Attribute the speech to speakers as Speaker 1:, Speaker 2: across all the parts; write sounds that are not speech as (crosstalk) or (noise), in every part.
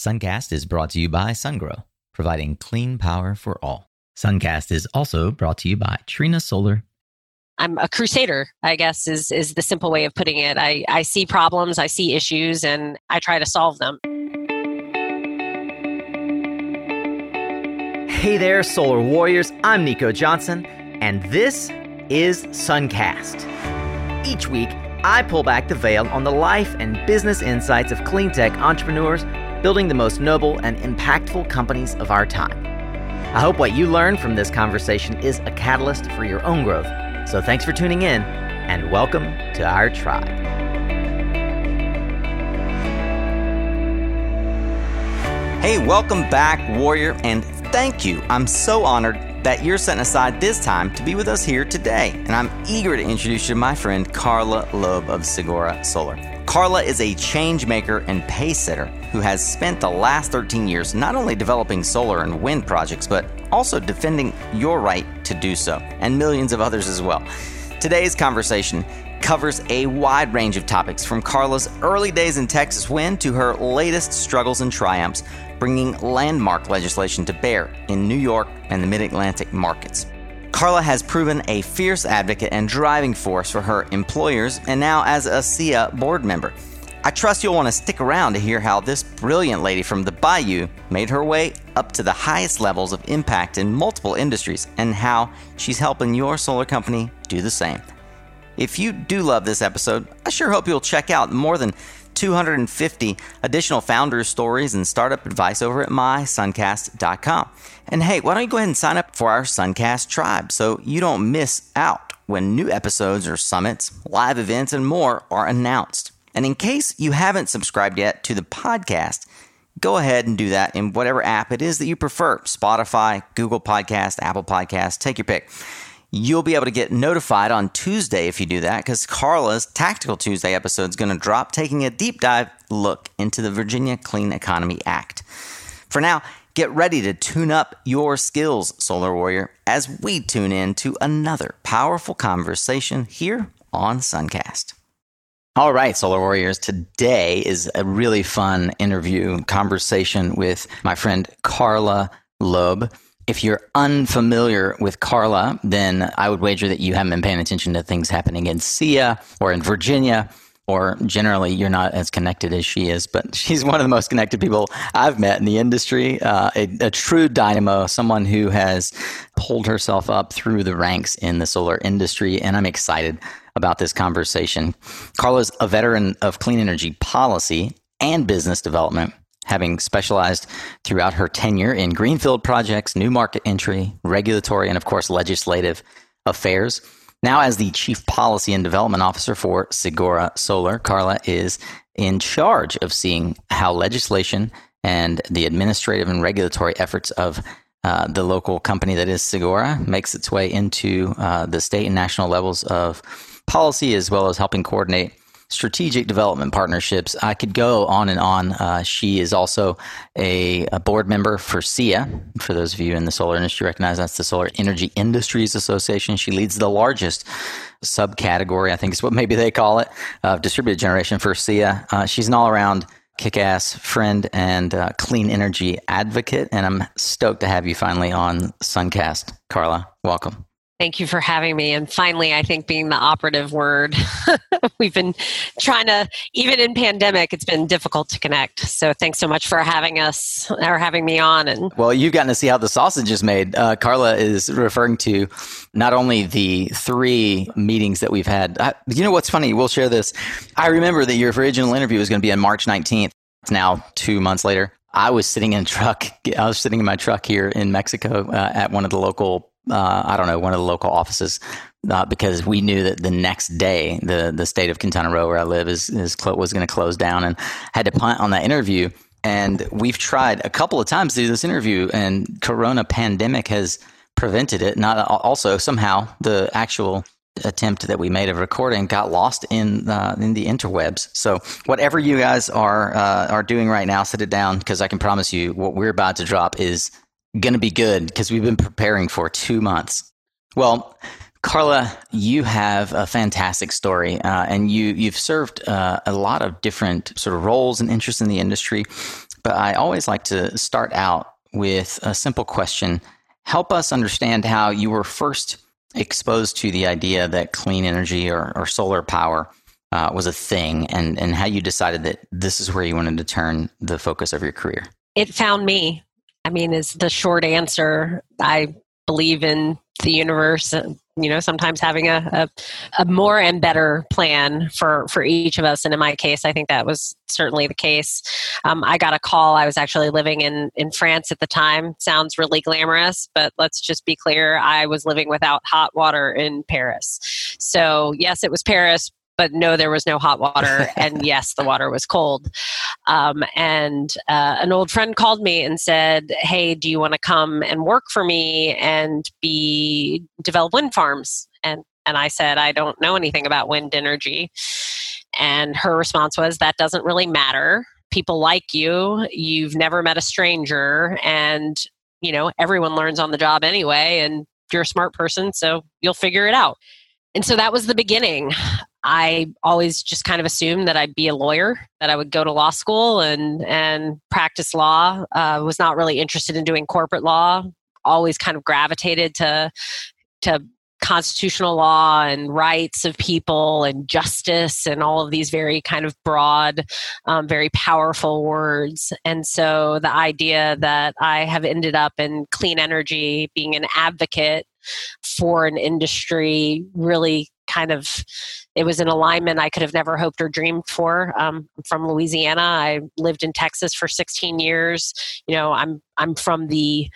Speaker 1: Suncast is brought to you by SunGrow, providing clean power for all. Suncast is also brought to you by Trina Solar.
Speaker 2: I'm a crusader, I guess is is the simple way of putting it. I, I see problems, I see issues, and I try to solve them.
Speaker 1: Hey there, Solar Warriors. I'm Nico Johnson, and this is Suncast. Each week, I pull back the veil on the life and business insights of clean tech entrepreneurs building the most noble and impactful companies of our time. I hope what you learn from this conversation is a catalyst for your own growth. So thanks for tuning in, and welcome to our tribe. Hey, welcome back, Warrior, and thank you. I'm so honored that you're setting aside this time to be with us here today. And I'm eager to introduce you to my friend Carla Loeb of Sigora Solar. Carla is a change maker and pace setter who has spent the last 13 years not only developing solar and wind projects, but also defending your right to do so, and millions of others as well. Today's conversation covers a wide range of topics from Carla's early days in Texas wind to her latest struggles and triumphs, bringing landmark legislation to bear in New York and the mid Atlantic markets. Carla has proven a fierce advocate and driving force for her employers, and now as a SEIA board member. I trust you'll want to stick around to hear how this brilliant lady from the Bayou made her way up to the highest levels of impact in multiple industries and how she's helping your solar company do the same. If you do love this episode, I sure hope you'll check out more than 250 additional founder stories and startup advice over at mysuncast.com. And hey, why don't you go ahead and sign up for our Suncast tribe so you don't miss out when new episodes or summits, live events, and more are announced. And in case you haven't subscribed yet to the podcast, go ahead and do that in whatever app it is that you prefer Spotify, Google Podcast, Apple Podcast, take your pick. You'll be able to get notified on Tuesday if you do that because Carla's Tactical Tuesday episode is going to drop, taking a deep dive look into the Virginia Clean Economy Act. For now, get ready to tune up your skills, Solar Warrior, as we tune in to another powerful conversation here on Suncast. All right, Solar Warriors. Today is a really fun interview conversation with my friend Carla Loeb. If you're unfamiliar with Carla, then I would wager that you haven't been paying attention to things happening in SEIA or in Virginia, or generally you're not as connected as she is. But she's one of the most connected people I've met in the industry, uh, a, a true dynamo, someone who has pulled herself up through the ranks in the solar industry. And I'm excited about this conversation. Carla's a veteran of clean energy policy and business development having specialized throughout her tenure in greenfield projects, new market entry, regulatory, and of course, legislative affairs. Now, as the Chief Policy and Development Officer for Sigora Solar, Carla is in charge of seeing how legislation and the administrative and regulatory efforts of uh, the local company that is Sigora makes its way into uh, the state and national levels of policy, as well as helping coordinate strategic development partnerships. I could go on and on. Uh, she is also a, a, board member for SEIA. For those of you in the solar industry, recognize that's the Solar Energy Industries Association. She leads the largest subcategory, I think is what maybe they call it, of distributed generation for SEIA. Uh, she's an all around kick ass friend and uh, clean energy advocate. And I'm stoked to have you finally on Suncast. Carla, welcome.
Speaker 2: Thank you for having me. And finally, I think being the operative word. (laughs) We've been trying to, even in pandemic, it's been difficult to connect. So thanks so much for having us or having me on. And
Speaker 1: well, you've gotten to see how the sausage is made. Uh, Carla is referring to not only the three meetings that we've had. I, you know what's funny? We'll share this. I remember that your original interview was going to be on March 19th. It's now two months later. I was sitting in a truck. I was sitting in my truck here in Mexico uh, at one of the local uh, I don't know, one of the local offices uh, because we knew that the next day the the state of Quintana Roo, where I live, is, is was going to close down, and had to punt on that interview. And we've tried a couple of times to do this interview, and Corona pandemic has prevented it. Not also somehow the actual attempt that we made of recording got lost in uh, in the interwebs. So whatever you guys are uh, are doing right now, sit it down because I can promise you what we're about to drop is going to be good because we've been preparing for two months. Well, Carla, you have a fantastic story, uh, and you you've served uh, a lot of different sort of roles and interests in the industry. but I always like to start out with a simple question. Help us understand how you were first exposed to the idea that clean energy or, or solar power uh, was a thing and, and how you decided that this is where you wanted to turn the focus of your career.
Speaker 2: It found me. I mean, is the short answer. I believe in the universe you know sometimes having a, a, a, more and better plan for for each of us. And in my case i think that was certainly the case. Um, i got a call. I was actually living in in france at the time. Sounds really glamorous but let's just be clear i was living without hot water in paris. So yes it was paris but no, there was no hot water, (laughs) and yes, the water was cold. Um, and uh, an old friend called me and said, "Hey, do you want to come and work for me and be develop wind farms?" And and I said, "I don't know anything about wind energy." And her response was, "That doesn't really matter. People like you. You've never met a stranger, and you know everyone learns on the job anyway. And you're a smart person, so you'll figure it out." And so that was the beginning. I always just kind of assumed that I'd be a lawyer, that I would go to law school and and practice law. Uh, was not really interested in doing corporate law. Always kind of gravitated to to constitutional law and rights of people and justice and all of these very kind of broad, um, very powerful words. And so the idea that I have ended up in clean energy, being an advocate for an industry really kind of it was an alignment I could have never hoped or dreamed for. Um, I'm from Louisiana. I lived in Texas for 16 years. You know, I'm I'm from the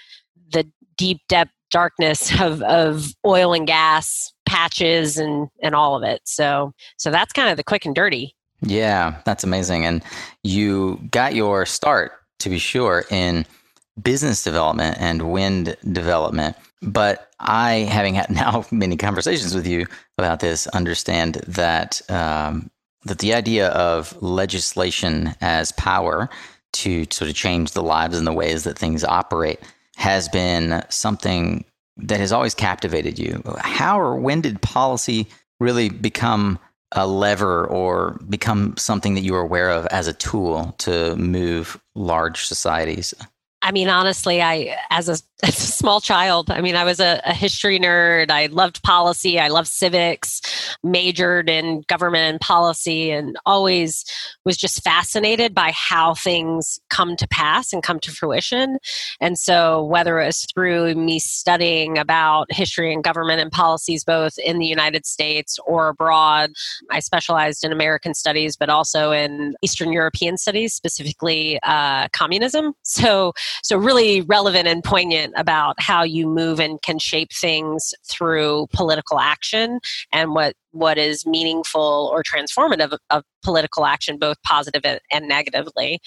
Speaker 2: the deep depth darkness (laughs) of, of oil and gas patches and and all of it. So so that's kind of the quick and dirty.
Speaker 1: Yeah, that's amazing. And you got your start, to be sure, in business development and wind development. But I, having had (laughs) now many conversations with you about this, understand that um, that the idea of legislation as power to sort of change the lives and the ways that things operate has been something that has always captivated you. How or when did policy really become a lever or become something that you were aware of as a tool to move large societies?
Speaker 2: I mean, honestly, I as a, (laughs) as a small child, I mean, I was a, a, history nerd. I loved policy. I loved civics. Majored in government and policy, and always was just fascinated by how things come to pass and come to fruition. And so, whether it was through me studying about history and government and policies, both in the United States or abroad, I specialized in American studies, but also in Eastern European studies, specifically uh, communism. (laughs) So so really relevant and poignant about how you move and can shape things through political action and what what is meaningful or transformative of, of political action both positive and, and negatively.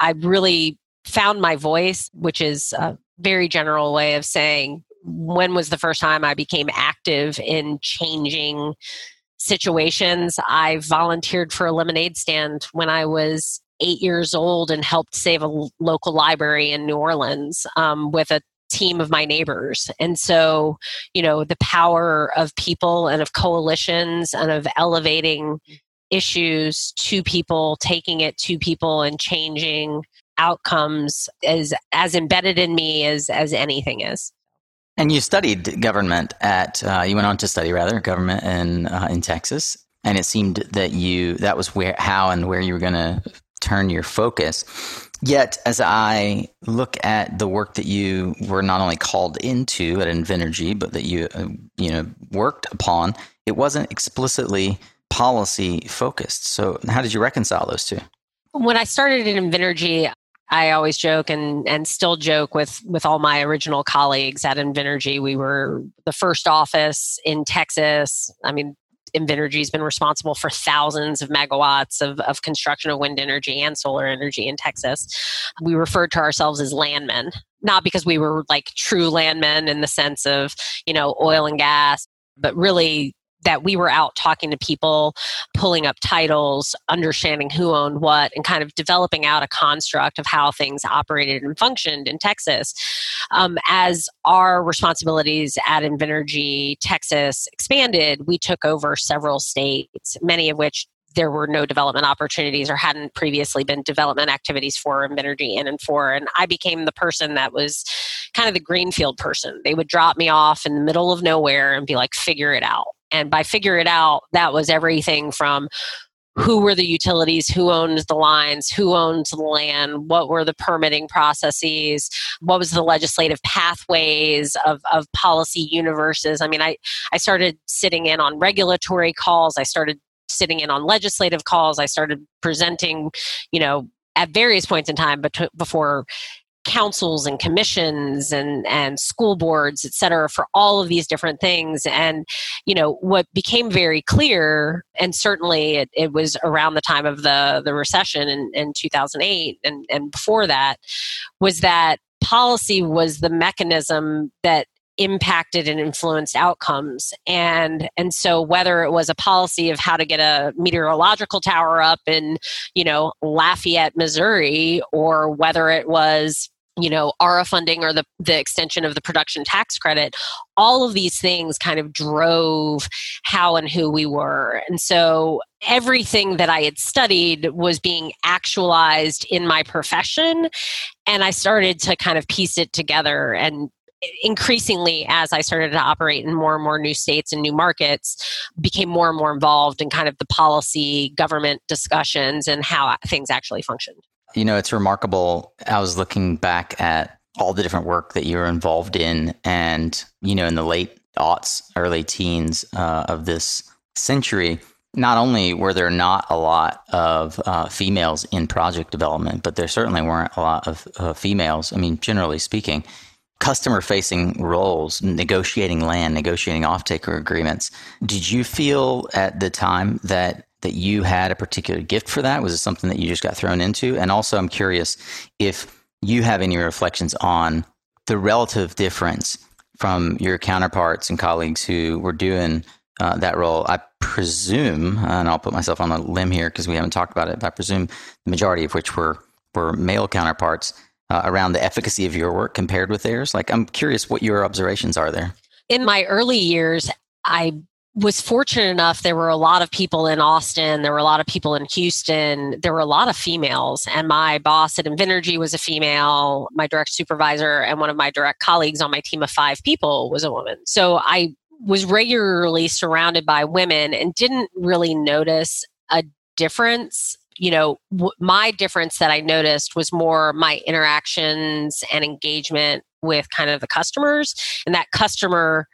Speaker 2: I really found my voice which is a very general way of saying when was the first time i became active in changing situations? I volunteered for a lemonade stand when i was eight years old and helped save a local library in New Orleans um, with a team of my neighbors. And so, you know, the power of people and of coalitions and of elevating issues to people, taking it to people and changing outcomes is as embedded in me as as anything is.
Speaker 1: And you studied government at uh, you went on to study rather government in uh, in Texas, and it seemed that you that was where how and where you were going to turn your focus. Yet, as I look at the work that you were not only called into at Invenergy, but that you uh, you know worked upon, it wasn't explicitly policy focused. So, how did you reconcile those two?
Speaker 2: When I started at Invenergy, I always joke and and still joke with with all my original colleagues at Invenergy. We were the first office in Texas. I mean, Invenergy has been responsible for thousands of megawatts of, of construction of wind energy and solar energy in Texas. We referred to ourselves as landmen, not because we were like true landmen in the sense of, you know, oil and gas, but really that we were out talking to people, pulling up titles, understanding who owned what, and kind of developing out a construct of how things operated and functioned in Texas. Um, as our responsibilities at Invenergy Texas expanded, we took over several states, many of which there were no development opportunities or hadn't previously been development activities for Invenergy in and for. And I became the person that was kind of the greenfield person. They would drop me off in the middle of nowhere and be like, figure it out. And by figure it out, that was everything from who were the utilities, who owned the lines, who owned the land, what were the permitting processes, what was the legislative pathways of, of policy universes. I mean, I, I started sitting in on regulatory calls, I started sitting in on legislative calls, I started presenting, you know, at various points in time before councils and commissions and and school boards et cetera for all of these different things. And you know what became very clear and certainly it, it was around the time of the the recession in, in 2008 and and before that was that policy was the mechanism that impacted and influenced outcomes. And and so whether it was a policy of how to get a meteorological tower up in you know Lafayette Missouri or whether it was you know ARRA funding or the the extension of the production tax credit all of these things kind of drove how and who we were. And so everything that I had studied was being actualized in my profession and I started to kind of piece it together. And increasingly as i started to operate in more and more new states and new markets became more and more involved in kind of the policy government discussions and how things actually functioned
Speaker 1: you know it's remarkable i was looking back at all the different work that you were involved in and you know in the late aughts early teens uh, of this century not only were there not a lot of uh, females in project development, but there certainly weren't a lot of uh, females. I mean, generally speaking, customer facing roles, negotiating land, negotiating off-taker agreements. Did you feel at the time that that you had a particular gift for that? Was it something that you just got thrown into? And also I'm curious if you have any reflections on the relative difference from your counterparts and colleagues who were doing uh, that role. I presume, and I'll put myself on a limb here because we haven't talked about it, but I presume the majority of which were were male counterparts uh, around the efficacy of your work compared with theirs? Like, I'm curious what your observations are there.
Speaker 2: In my early years, I was fortunate enough there were a lot of people in austin there were a lot of people in houston there were a lot of females and my boss at invenergy was a female my direct supervisor and one of my direct colleagues on my team of five people was a woman. So i was regularly surrounded by women and didn't really notice a difference. You know, w- my difference that I noticed was more my interactions and engagement with kind of the customers and that customer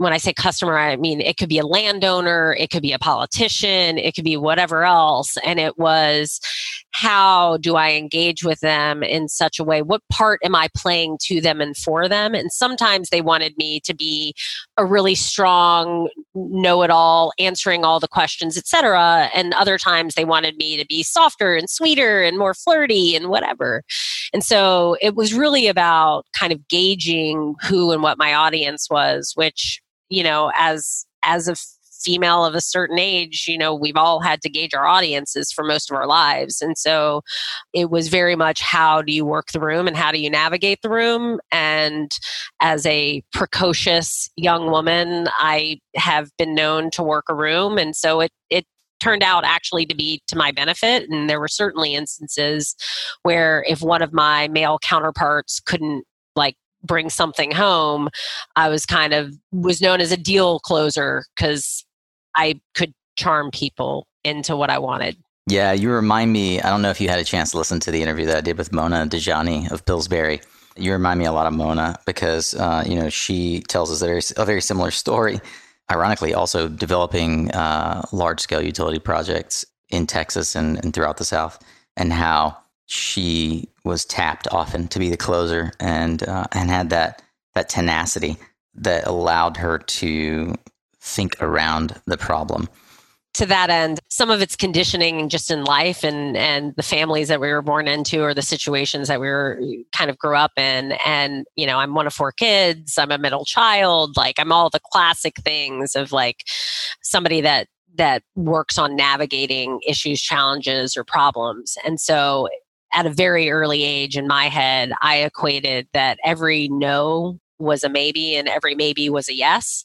Speaker 2: when I say customer, I mean it could be a landowner, it could be a politician, it could be whatever else. And it was how do I engage with them in such a way? What part am I playing to them and for them? And sometimes they wanted me to be a really strong know it all, answering all the questions, etc. And other times they wanted me to be softer and sweeter and more flirty and whatever. And so it was really about kind of gauging who and what my audience was, which you know, as as a female of a certain age, you know, we've all had to gauge our audiences for most of our lives. And so it was very much how do you work the room and how do you navigate the room? And as a precocious young woman, I have been known to work a room. And so it, it, turned out actually to be to my benefit and there were certainly instances where if one of my male counterparts couldn't like bring something home, I was kind of was known as a deal closer because I could charm people into what I wanted.
Speaker 1: Yeah, you remind me. I don't know if you had a chance to listen to the interview that I did with Mona Dajani of Pillsbury. You remind me a lot of Mona because uh, you know she tells us a very, a very similar story. Ironically, also developing uh, large scale utility projects in Texas and, and throughout the South, and how she was tapped often to be the closer and uh, and had that that tenacity that allowed her to think around the problem.
Speaker 2: To that end some of it's conditioning just in life and and the families that we were born into or the situations that we were kind of grew up in. And you know i'm one of four kids. I'm a middle child. Like i'm all the classic things of like somebody that that works on navigating issues challenges or problems. And so at a very early age in my head, I equated that every no was a maybe and every maybe was a yes.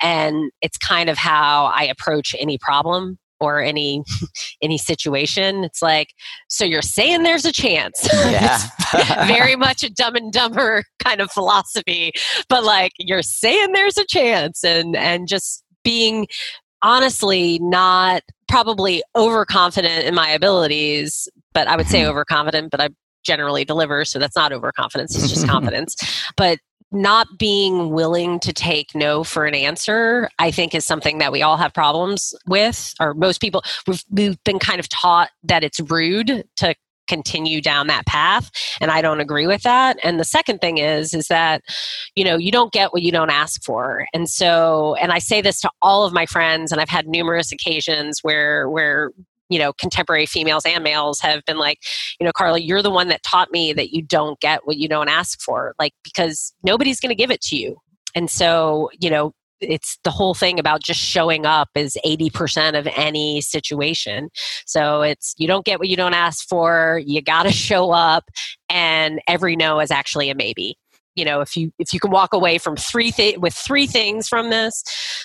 Speaker 2: And it's kind of how I approach any problem or any (laughs) any situation it's like so you're saying there's a chance (laughs)
Speaker 1: yeah.
Speaker 2: very much a dumb and dumber kind of philosophy but like you're saying there's a chance and and just being honestly not probably overconfident in my abilities but i would say mm-hmm. overconfident but i generally deliver so that's not overconfidence it's just (laughs) confidence. But not being willing to take no for an answer i think is something that we all have problems with or most people we've, we've been kind of taught that it's rude to continue down that path and i don't agree with that. And the second thing is is that you know you don't get what you don't ask for. And so and i say this to all of my friends and i've had numerous occasions where where you know contemporary females and males have been like you know carla you're the one that taught me that you don't get what you don't ask for like because nobody's going to give it to you and so you know it's the whole thing about just showing up is 80% of any situation. So it's you don't get what you don't ask for, you got to (laughs) show up and every no is actually a maybe you know if you if you can walk away from three th- with three things from this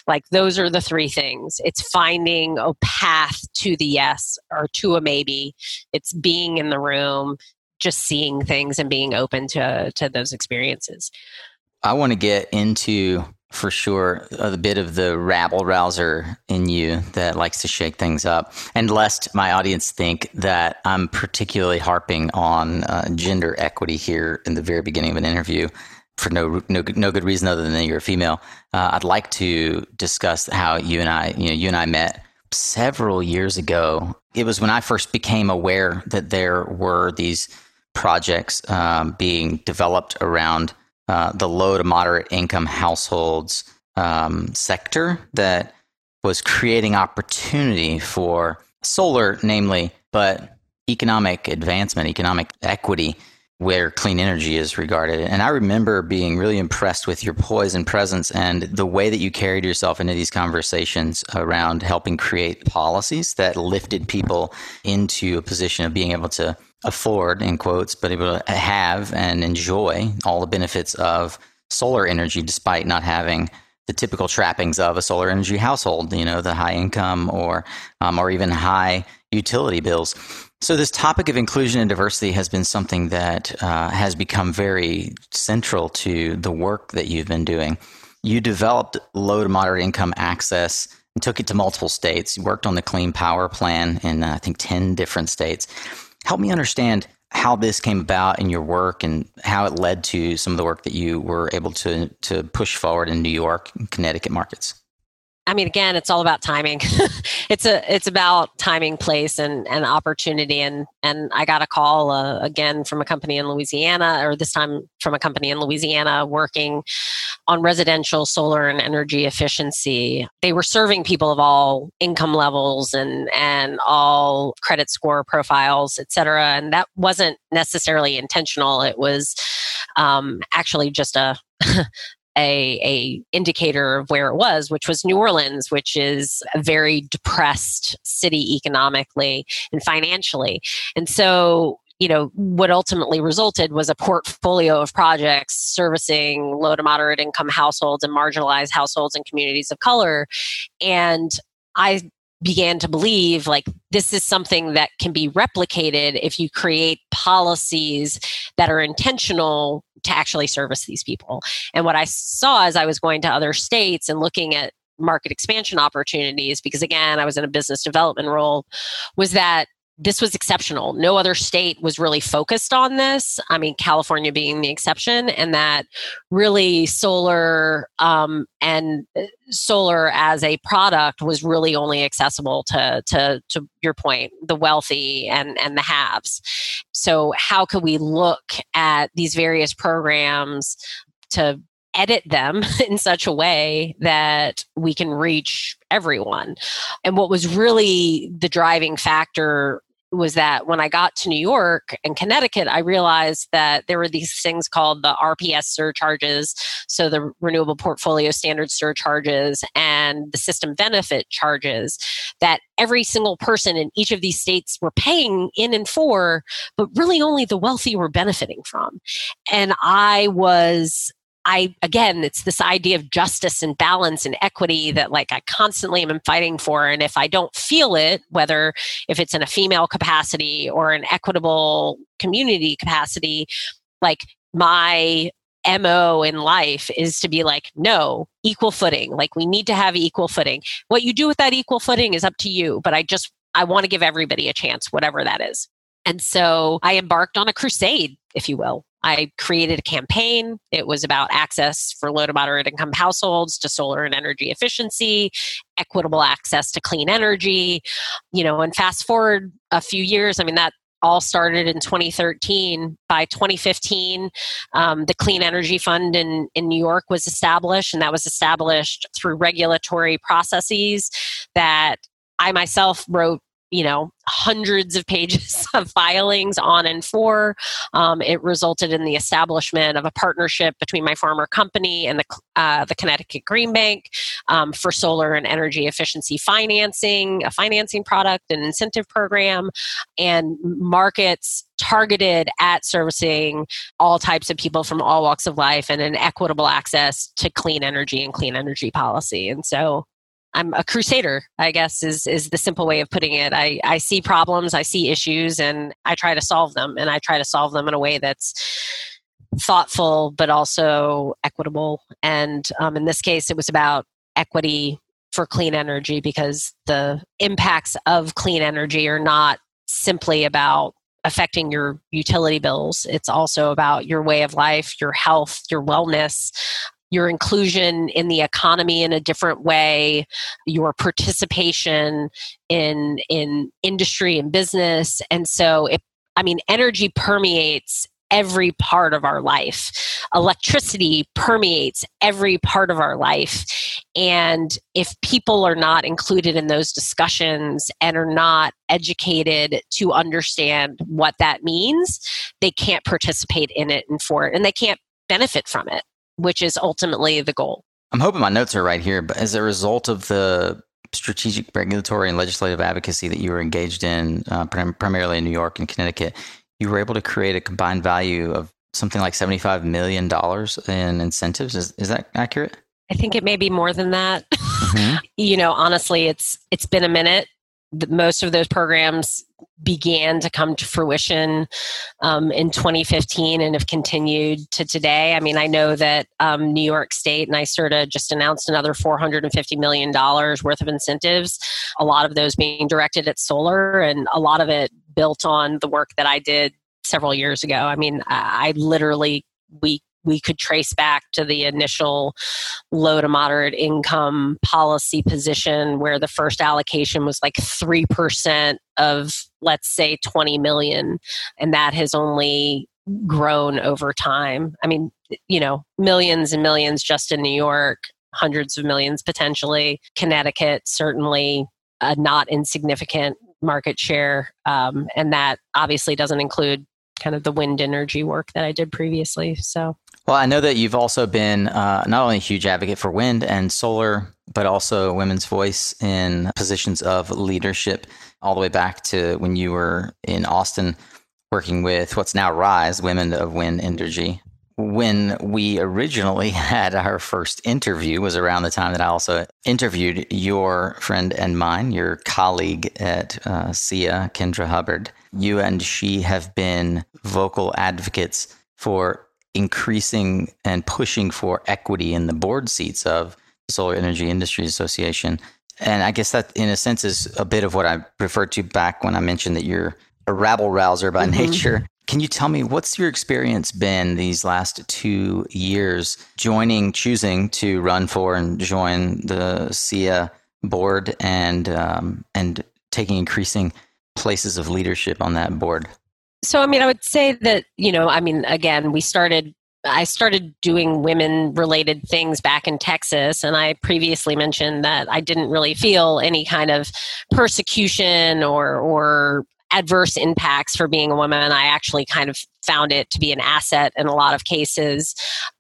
Speaker 2: like those are the three things. It's finding a path to the yes or to a maybe. It's being in the room just seeing things and being open to to those experiences.
Speaker 1: I want to get into for sure a bit of the rabble rouser in you that likes to shake things up. And lest my audience think that i'm particularly harping on uh, gender equity here in the very beginning of an interview for no no no good reason other than that you're a female uh, i'd like to discuss how you and i you know you and i met several years ago. It was when i first became aware that there were these projects um, being developed around uh, the low to moderate income households um, sector that was creating opportunity for solar, namely, but economic advancement, economic equity, where clean energy is regarded. And I remember being really impressed with your poise and presence and the way that you carried yourself into these conversations around helping create policies that lifted people into a position of being able to afford, in quotes, but able to have and enjoy all the benefits of solar energy despite not having the typical trappings of a solar energy household, you know, the high income or, um, or even high utility bills. So, this topic of inclusion and diversity has been something that uh, has become very central to the work that you've been doing. You developed low to moderate income access and took it to multiple states. You worked on the Clean Power Plan in, uh, I think, 10 different states. Help me understand how this came about in your work and how it led to some of the work that you were able to, to push forward in New York and Connecticut markets.
Speaker 2: I mean, again, it's all about timing. (laughs) it's a it's about timing, place, and and opportunity. And and I got a call uh, again from a company in Louisiana, or this time from a company in Louisiana working on residential solar and energy efficiency. They were serving people of all income levels and and all credit score profiles, et cetera. And that wasn't necessarily intentional. It was um, actually just a (laughs) a, a indicator of where it was, which was New Orleans, which is a very depressed city economically and financially. And so you know what ultimately resulted was a portfolio of projects servicing low to moderate income households and marginalized households and communities of color and i began to believe like this is something that can be replicated if you create policies that are intentional to actually service these people. And what I saw as I was going to other states and looking at market expansion opportunities, because again, I was in a business development role, was that this was exceptional. No other state was really focused on this. I mean, California being the exception, and that really solar um, and uh, solar as a product was really only accessible to to to your point, the wealthy and and the haves. So, how could we look at these various programs to edit them (laughs) in such a way that we can reach everyone. And what was really the driving factor was that when I got to New York and Connecticut, I realized that there were these things called the RPS surcharges, so the renewable portfolio standard surcharges and the system benefit charges that every single person in each of these states were paying in and for, but really only the wealthy were benefiting from. And I was I, again, it's this idea of justice and balance and equity that like I constantly am fighting for. And if I don't feel it, whether if it's in a female capacity or an equitable community capacity, like my MO in life is to be like, no, equal footing. Like we need to have equal footing. What you do with that equal footing is up to you, but I just, I want to give everybody a chance, whatever that is. And so I embarked on a crusade, if you will, I created a campaign. It was about access for low to moderate income households to solar and energy efficiency, equitable access to clean energy. You know, and fast forward a few years, I mean, that all started in 2013. By 2015, um, the Clean Energy Fund in, in New York was established, and that was established through regulatory processes that I myself wrote you know hundreds of pages (laughs) of filings on and for. Um, it resulted in the establishment of a partnership between my former company and the, uh, the connecticut green bank um, for solar and energy efficiency financing a financing product and incentive program and markets targeted at servicing all types of people from all walks of life and an equitable access to clean energy and clean energy policy. And so I'm a crusader, I guess is is the simple way of putting it. I, I see problems, I see issues, and I try to solve them. And I try to solve them in a way that's thoughtful but also equitable. And um, in this case, it was about equity for clean energy because the impacts of clean energy are not simply about affecting your utility bills. It's also about your way of life, your health, your wellness, your inclusion in the economy in a different way, your participation in in industry and business. And so it I mean energy permeates every part of our life. Electricity permeates every part of our life. And if people are not included in those discussions and are not educated to understand what that means, they can't participate in it and for it, and they can't benefit from it which is ultimately the goal.
Speaker 1: I'm hoping my notes are right here, but as a result of the strategic regulatory and legislative advocacy that you were engaged in, uh, prim- primarily in New York and Connecticut, you were able to create a combined value of something like $75 million in incentives. Is, is that accurate?
Speaker 2: I think it may be more than that. Mm-hmm. (laughs) you know, honestly, it's it's been a minute most of those programs began to come to fruition um, in 2015 and have continued to today. I mean, I know that um, New York State and NYSERDA just announced another $450 million worth of incentives, a lot of those being directed at solar, and a lot of it built on the work that I did several years ago. I mean, I literally we we could trace back to the initial low to moderate income policy position where the first allocation was like 3% of let's say 20 million and that has only grown over time. I mean you know millions and millions just in new york hundreds of millions potentially. Connecticut certainly a not insignificant market share um, and that obviously doesn't include kind of the wind energy work that i did previously so
Speaker 1: well, I know that you've also been uh, not only a huge advocate for wind and solar, but also women's voice in positions of leadership, all the way back to when you were in Austin working with what's now WRISE, Women of Wind Energy. When we originally (laughs) had our first interview was around the time that I also interviewed your friend and mine, your colleague at uh, SEIA, Kendra Hubbard. You and she have been vocal advocates for increasing and pushing for equity in the board seats of the Solar Energy Industries Association. And I guess that, in a sense, is a bit of what I referred to back when I mentioned that you're a rabble rouser by mm-hmm. nature. Can you tell me what's your experience been these last two years joining, choosing to run for and join the SEIA board and um, and taking increasing places of leadership on that board?
Speaker 2: So, I mean, I would say that, you know, I mean, again, we started I started doing women related things back in Texas. And I previously mentioned that I didn't really feel any kind of persecution or, or adverse impacts for being a woman. I actually kind of found it to be an asset in a lot of cases.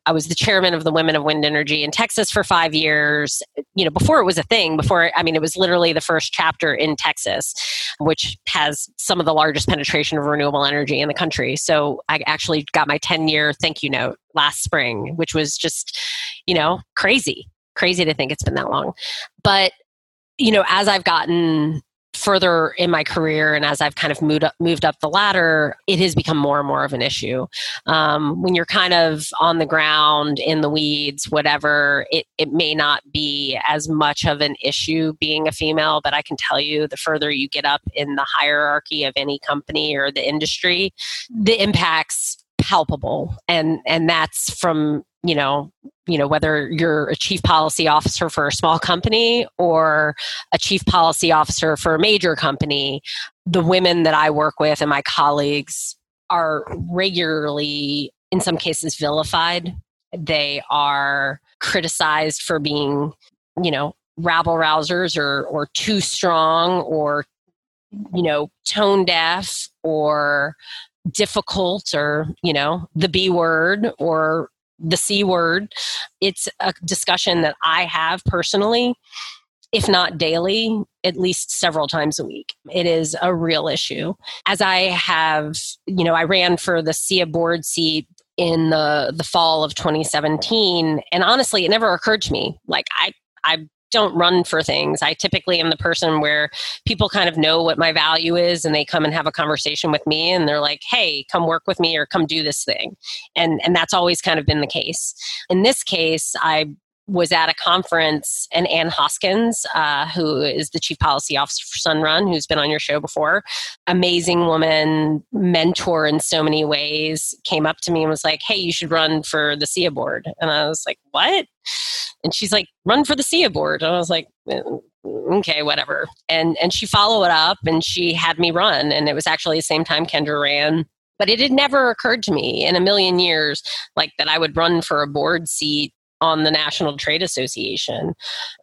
Speaker 2: I was the chairman of the Women of Wind Energy in Texas for five years. You know, before it was a thing, before, I mean, it was literally the first chapter in Texas, which has some of the largest penetration of renewable energy in the country. So I actually got my 10 year thank you note last spring, which was just, you know, crazy, crazy to think it's been that long. But, you know, as I've gotten further in my career and as I've kind of moved up, moved up the ladder, it has become more and more of an issue. Um, when you're kind of on the ground, in the weeds, whatever, it, it may not be as much of an issue being a female, but I can tell you the further you get up in the hierarchy of any company or the industry, the impacts palpable and and that's from you know you know whether you're a chief policy officer for a small company or a chief policy officer for a major company the women that i work with and my colleagues are regularly in some cases vilified. They are criticized for being you know rabble rousers or or too strong or you know tone deaf or difficult or you know the b word or the C word. It's a discussion that I have personally, if not daily, at least several times a week. It is a real issue. As I have, you know, I ran for the SEIA board seat in the the fall of 2017 and honestly it never occurred to me like i i don't run for things. I typically am the person where people kind of know what my value is and they come and have a conversation with me and they're like, "Hey, come work with me or come do this thing." And and that's always kind of been the case. In this case, I was at a conference and Anne Hoskins, uh, who is the chief policy officer for Sunrun, who's been on your show before, amazing woman, mentor in so many ways, came up to me and was like, "Hey, you should run for the SEIA board." And I was like, "What?" And she's like, "Run for the SEIA board." And I was like, mm, "Okay, whatever." And and she followed it up and she had me run, and it was actually the same time Kendra ran. But it had never occurred to me in a million years, like that I would run for a board seat on the National Trade Association.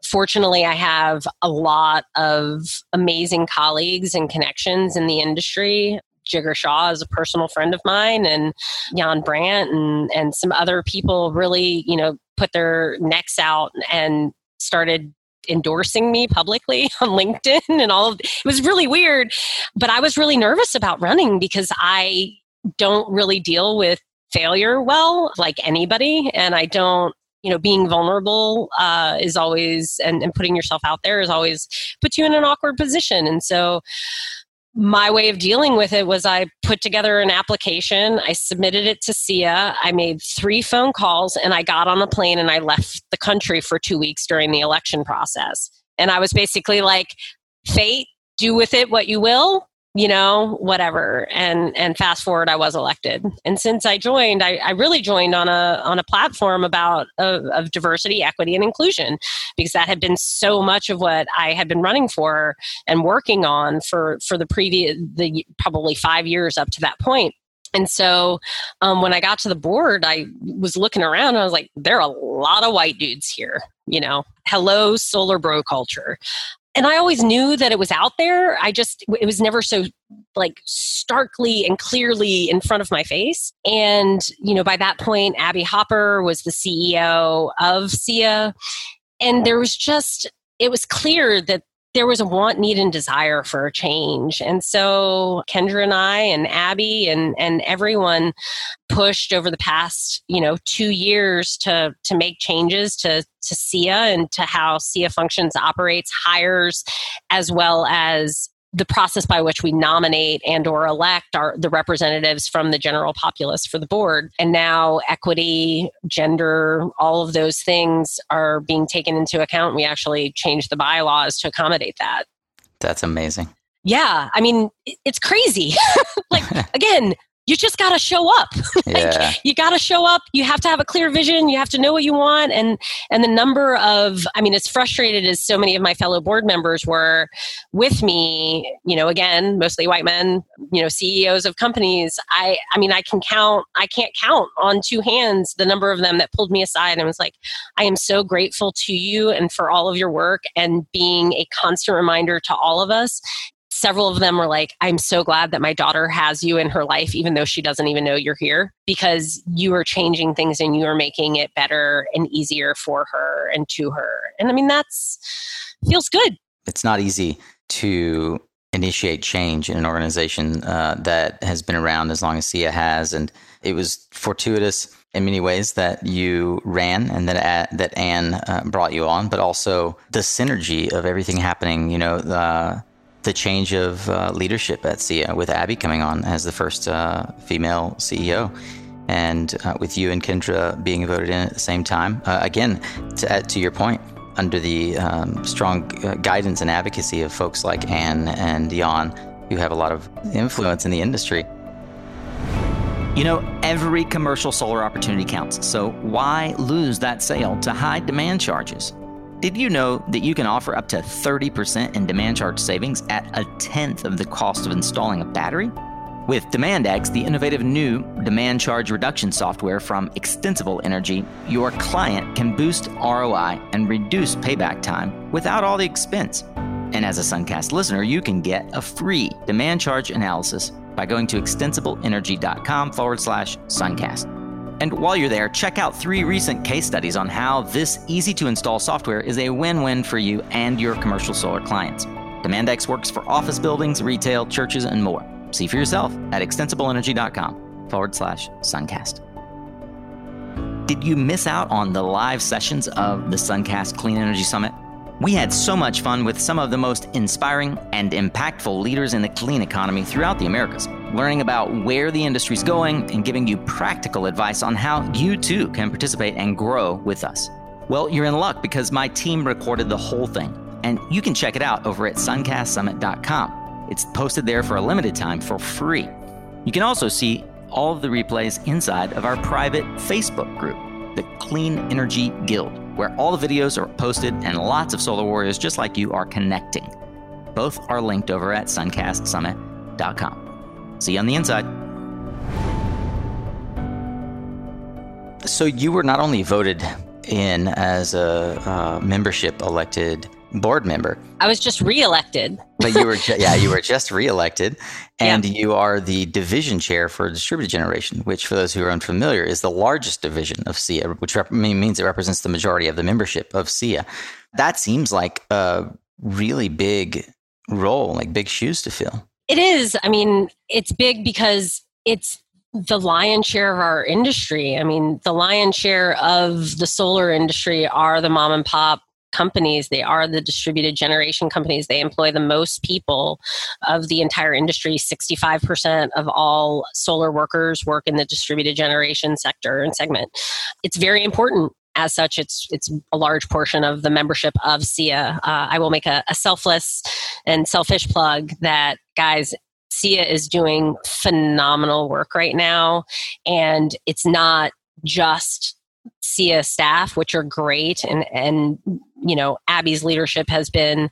Speaker 2: Fortunately, I have a lot of amazing colleagues and connections in the industry. Jigar Shah is a personal friend of mine, and Jan Brandt and, and some other people really, you know, put their necks out and started endorsing me publicly (laughs) on LinkedIn and all of it was really weird but I was really nervous about running because I don't really deal with failure well like anybody and I don't you know being vulnerable uh, is always and, and putting yourself out there is always puts you in an awkward position and so my way of dealing with it was I put together an application, I submitted it to SEIA, I made three phone calls, and I got on a plane and I left the country for two weeks during the election process. And I was basically like, fate, do with it what you will you know whatever. And and fast forward i was elected. And since i joined i, I really joined on a on a platform about of, of, diversity equity and inclusion because that had been so much of what i had been running for and working on for for the previous the probably five years up to that point. And so um, when I got to the board, I was looking around and I was like, there are a lot of white dudes here. You know, hello, solar bro culture and I always knew that it was out there. I just, it was never so like starkly and clearly in front of my face. And, you know, by that point, Abby Hopper was the CEO of SEIA. And there was just, it was clear that there was a want, need, and desire for a change. And so Kendra and I and Abby and, and everyone pushed over the past, you know, two years to to make changes to to SEIA and to how SEIA functions, operates, hires, as well as the process by which we nominate and or elect our the representatives from the general populace for the board. And now equity gender all of those things are being taken into account. We actually changed the bylaws to accommodate that.
Speaker 1: That's amazing.
Speaker 2: Yeah i mean it's crazy. (laughs) Like (laughs) again you just got to show up. (laughs) Like, yeah. you got to show up. You have to have a clear vision. You have to know what you want. And and the number of i mean as frustrated as so many of my fellow board members were with me you know again mostly white men you know ceos of companies i i mean i can count i can't count on two hands the number of them that pulled me aside and was like i am so grateful to you and for all of your work and being a constant reminder to all of us several of them were like, I'm so glad that my daughter has you in her life, even though she doesn't even know you're here, because you are changing things and you are making it better and easier for her and to her. And I mean, that's feels good.
Speaker 1: It's not easy to initiate change in an organization uh, that has been around as long as SEIA has. And It was fortuitous in many ways that you ran and that that Anne uh, brought you on, but also the synergy of everything happening. You know, the the change of uh, leadership at SEIA with Abby coming on as the first uh, female CEO. And uh, with you and Kendra being voted in at the same time, uh, again, to, to your point, under the um, strong uh, guidance and advocacy of folks like Anne and Jan, who have a lot of influence in the industry.
Speaker 3: You know, every commercial solar opportunity counts, so why lose that sale to high demand charges? Did you know that you can offer up to 30% in demand charge savings at a tenth of the cost of installing a battery? With DemandX, the innovative new demand charge reduction software from Extensible Energy, your client can boost ROI and reduce payback time without all the expense. And as a Suncast listener, you can get a free demand charge analysis by going to extensibleenergy.com forward slash Suncast. And while you're there, check out three recent case studies on how this easy to install software is a win win for you and your commercial solar clients. DemandX works for office buildings, retail, churches, and more. See for yourself at extensibleenergy.com forward slash Suncast. Did you miss out on the live sessions of the Suncast Clean Energy Summit? We had so much fun with some of the most inspiring and impactful leaders in the clean economy throughout the Americas, learning about where the industry's going and giving you practical advice on how you too can participate and grow with us. Well, you're in luck because my team recorded the whole thing, and you can check it out over at suncastsummit.com. It's posted there for a limited time for free. You can also see all of the replays inside of our private Facebook group, the Clean Energy Guild where all the videos are posted and lots of solar warriors just like you are connecting. Both are linked over at suncastsummit.com. See you on the inside.
Speaker 1: So you were not only voted in as a uh, membership elected board member.
Speaker 2: I was just reelected.
Speaker 1: but you were, ju- (laughs) yeah, you were just reelected, and yeah. you are the division chair for distributed generation, which, for those who are unfamiliar, is the largest division of SEIA, which rep- means it represents the majority of the membership of SEIA. That seems like a really big role, like big shoes to fill.
Speaker 2: It is. I mean, it's big because it's the lion's share of our industry. I mean, the lion's share of the solar industry are the mom and pop companies. They are the distributed generation companies. They employ the most people of the entire industry. 65% of all solar workers work in the distributed generation sector and segment. It's very important as such, it's it's a large portion of the membership of SEIA. Uh, I will make a, a, selfless and selfish plug that guys. SEIA is doing phenomenal work right now, and it's not just SEIA staff, which are great, and and you know Abby's leadership has been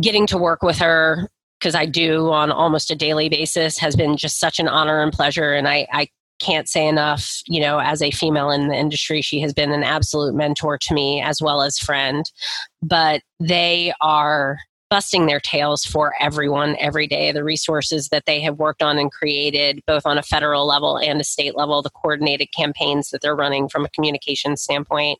Speaker 2: getting to work with her because I do on almost a daily basis has been just such an honor and pleasure, and I, I can't say enough. You know, as a female in the industry, she has been an absolute mentor to me as well as friend. But they are busting their tails for everyone every day. The resources that they have worked on and created, both on a federal level and a state level, the coordinated campaigns that they're running from a communication standpoint,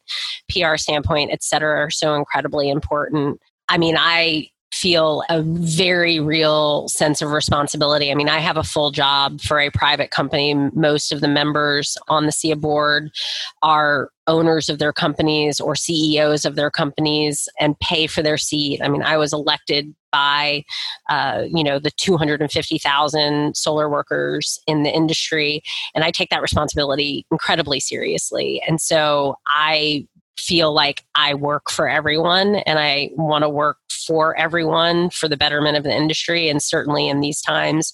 Speaker 2: PR standpoint, et cetera, are so incredibly important. I mean, I feel a very real sense of responsibility. I mean, I have a full job for a private company. Most of the members on the SEIA board are owners of their companies or CEOs of their companies and pay for their seat. I mean, I was elected by, uh, you know, the 250,000 solar workers in the industry, and I take that responsibility incredibly seriously. And so I feel like I work for everyone and I want to work for everyone for the betterment of the industry. And certainly in these times,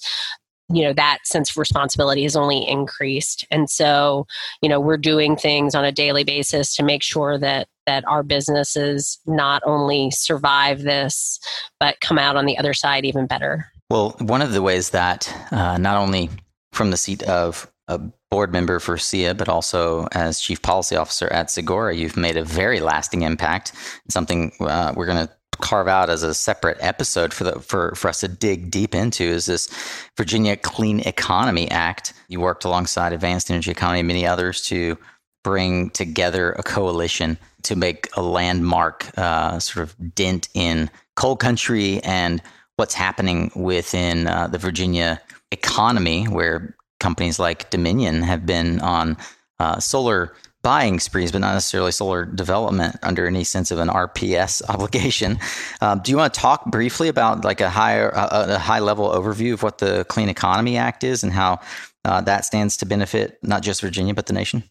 Speaker 2: you know that sense of responsibility has only increased and so you know we're doing things on a daily basis to make sure that that our businesses not only survive this but come out on the other side even better
Speaker 1: well one of the ways that uh, not only from the seat of a board member for SEIA, but also as chief policy officer at Sigora, you've made a very lasting impact. Something uh, we're going to carve out as a separate episode for the for, for us to dig deep into is this Virginia Clean Economy Act. You worked alongside Advanced Energy Economy and many others to bring together a coalition to make a landmark uh, sort of dent in coal country and what's happening within uh, the Virginia economy, where companies like Dominion have been on uh, solar buying sprees, but not necessarily solar development under any sense of an RPS (laughs) obligation. Um, do you want to talk briefly about like a higher, a high level overview of what the Clean Economy Act is and how uh, that stands to benefit not just Virginia but the nation?